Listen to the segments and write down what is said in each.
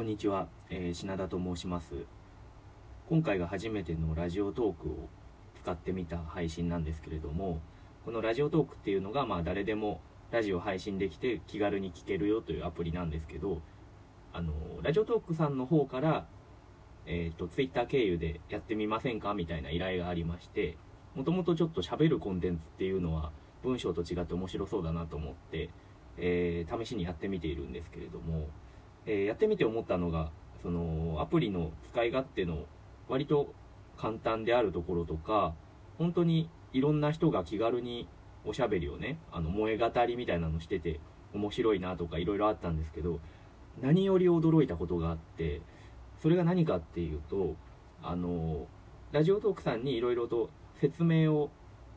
こんにちは、えー、品田と申します。今回が初めてのラジオトークを使ってみた配信なんですけれどもこのラジオトークっていうのがまあ誰でもラジオ配信できて気軽に聞けるよというアプリなんですけどあのラジオトークさんの方からえ、ー、と Twitter 経由でやってみませんかみたいな依頼がありましてもともとちょっと喋るコンテンツっていうのは文章と違って面白そうだなと思って、えー、試しにやってみているんですけれどもえ、やってみて思ったのがそのアプリの使い勝手の割と簡単であるところとか本当にいろんな人が気軽におしゃべりをねあの萌え語りみたいなのしてて面白いなとかいろいろあったんですけど何より驚いたことがあってそれが何かっていうとあのラジオトークさんにいろいろと説明を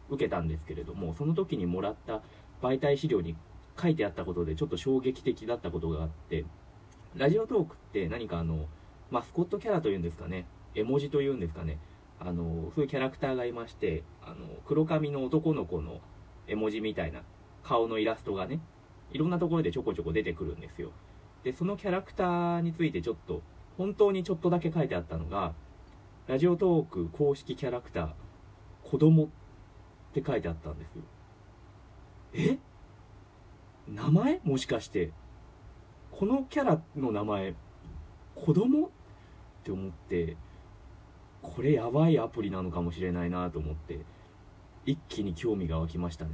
受けたんですけれどもその時にもらった媒体資料に書いてあったことでちょっと衝撃的だったことがあってラジオトークって何かあの、マスコットキャラというんですかね、絵文字というんですかね、あの、そういうキャラクターがいまして、あの、黒髪の男の子の絵文字みたいな顔のイラストがね、いろんなところでちょこちょこ出てくるんですよ。で、そのキャラクターについてちょっと、本当にちょっとだけ書いてあったのが、ラジオトーク公式キャラクター、子供って書いてあったんですよ。え？名前？もしかして。このキャラの名前子供？って思ってこれやばいアプリなのかもしれないなと思って一気に興味が湧きましたね。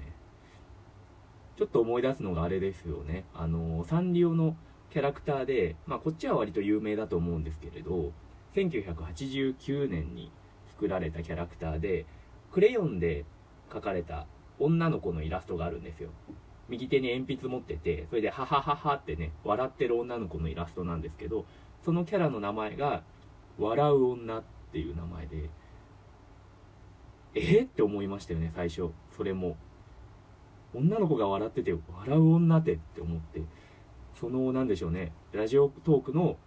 ちょっと思い出すのがあれですよね。あのサンリオのキャラクターでまあこっちは割と有名だと思うんですけれど1989年に作られたキャラクターでクレヨンで描かれた女の子のイラストがあるんですよ。右手に鉛筆持ってて、それで、ははははってね、笑ってる女の子のイラストなんですけど、そのキャラの名前が、笑う女っていう名前で、えって思いましたよね、最初。それも。女の子が笑ってて、笑う女ってって思って、その、なんでしょうね、ラジオトークの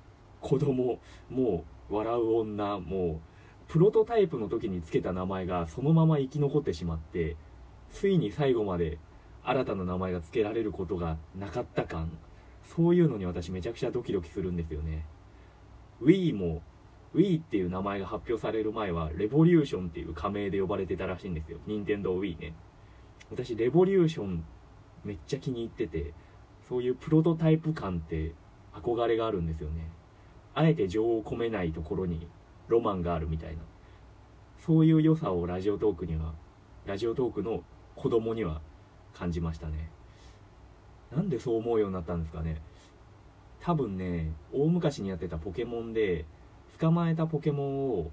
子供、もう、笑う女、もう、プロトタイプの時につけた名前がそのまま生き残ってしまって、ついに最後まで新たな名前が付けられることがなかった感。そういうのに私めちゃくちゃドキドキするんですよね。Wii も Wii っていう名前が発表される前はレボリューションっていう仮名で呼ばれてたらしいんですよ。任天堂 Wii ね。私レボリューションめっちゃ気に入っててそういうプロトタイプ感って憧れがあるんですよね。あえて情を込めないところにロマンがあるみたいな。そういう良さをラジオトークにはラジオトークの子供には感じましたね。なんでそう思うようになったんですかね。多分ね大昔にやってたポケモンで捕まえたポケモンを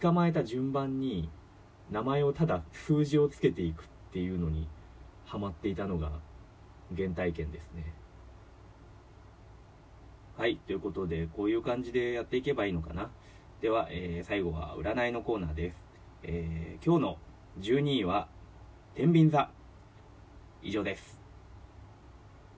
捕まえた順番に名前をただ数字をつけていくっていうのにハマっていたのが原体験ですね。はいということでこういう感じでやっていけばいいのかな。では、えー、最後は占いのコーナーです、えー、今日の12位は天秤座。以上です。